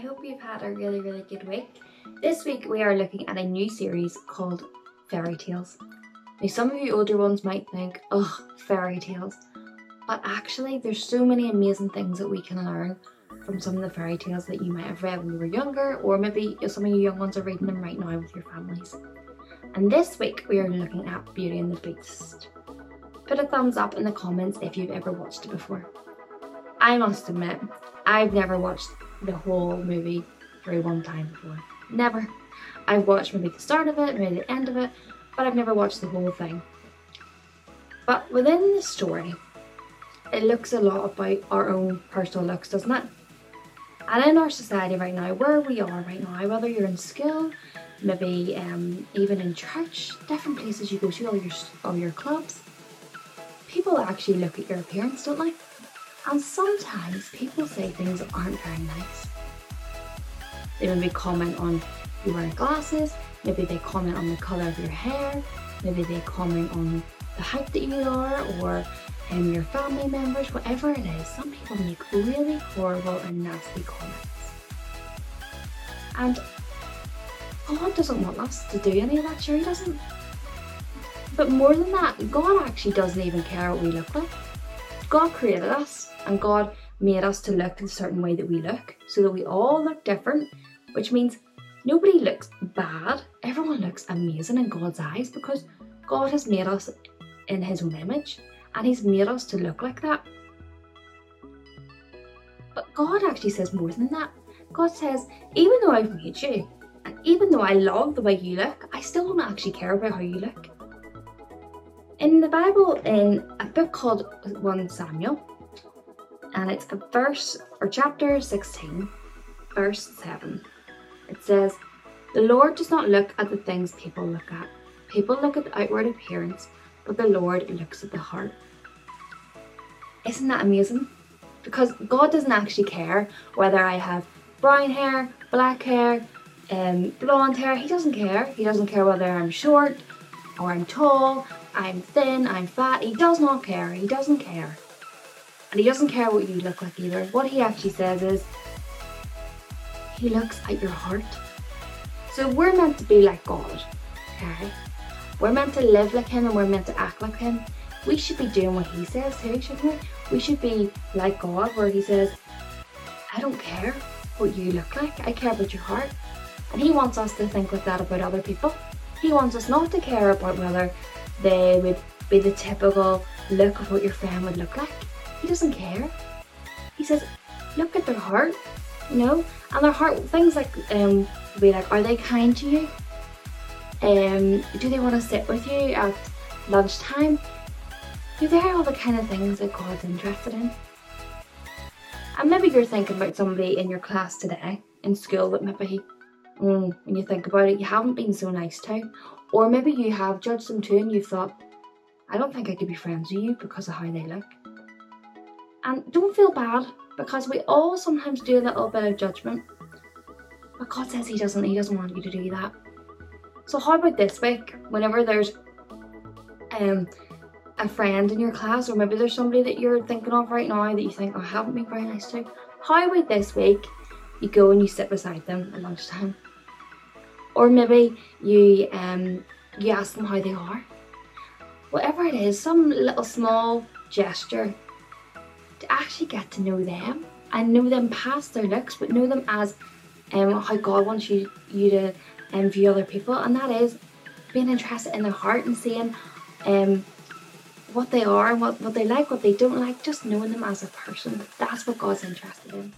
hope you've had a really, really good week. This week we are looking at a new series called Fairy Tales. Now, some of you older ones might think, oh, fairy tales. But actually, there's so many amazing things that we can learn from some of the fairy tales that you might have read when you were younger, or maybe some of you young ones are reading them right now with your families. And this week we are looking at Beauty and the Beast. Put a thumbs up in the comments if you've ever watched it before. I must admit, I've never watched the whole movie through one time before. Never. I've watched maybe the start of it, maybe the end of it, but I've never watched the whole thing. But within the story, it looks a lot about our own personal looks, doesn't it? And in our society right now, where we are right now, whether you're in school, maybe um, even in church, different places you go to, all your, all your clubs, people actually look at your appearance, don't they? And sometimes people say things that aren't very nice. They maybe comment on you wearing glasses, maybe they comment on the colour of your hair, maybe they comment on the height that you are, or um, your family members, whatever it is. Some people make really horrible and nasty comments. And God doesn't want us to do any of that, sure He doesn't. But more than that, God actually doesn't even care what we look like. God created us and God made us to look a certain way that we look so that we all look different, which means nobody looks bad. Everyone looks amazing in God's eyes because God has made us in His own image and He's made us to look like that. But God actually says more than that. God says, even though I've made you, and even though I love the way you look, I still don't actually care about how you look. In the Bible, in a book called 1 Samuel, and it's a verse or chapter 16, verse 7. It says, The Lord does not look at the things people look at. People look at the outward appearance, but the Lord looks at the heart. Isn't that amazing? Because God doesn't actually care whether I have brown hair, black hair, um, blonde hair. He doesn't care. He doesn't care whether I'm short or I'm tall, I'm thin, I'm fat. He does not care. He doesn't care. And he doesn't care what you look like either. What he actually says is, he looks at your heart. So we're meant to be like God, okay? We're meant to live like him and we're meant to act like him. We should be doing what he says too, shouldn't we? We should be like God, where he says, I don't care what you look like, I care about your heart. And he wants us to think like that about other people. He wants us not to care about whether they would be the typical look of what your friend would look like. He doesn't care. He says, look at their heart, you know, and their heart, things like, um, be like, are they kind to you? Um, do they want to sit with you at lunchtime? Do they are all the kind of things that God's interested in. And maybe you're thinking about somebody in your class today, in school, that maybe, mm, when you think about it, you haven't been so nice to. Or maybe you have judged them too and you thought, I don't think I could be friends with you because of how they look. And don't feel bad because we all sometimes do a little bit of judgment. But God says He doesn't, He doesn't want you to do that. So how about this week, whenever there's um a friend in your class, or maybe there's somebody that you're thinking of right now that you think, oh, I haven't been very nice to. How about this week you go and you sit beside them at lunchtime? Or maybe you um you ask them how they are. Whatever it is, some little small gesture to actually get to know them and know them past their looks, but know them as um, how God wants you you to um, view other people, and that is being interested in their heart and seeing um, what they are and what, what they like, what they don't like, just knowing them as a person. That's what God's interested in.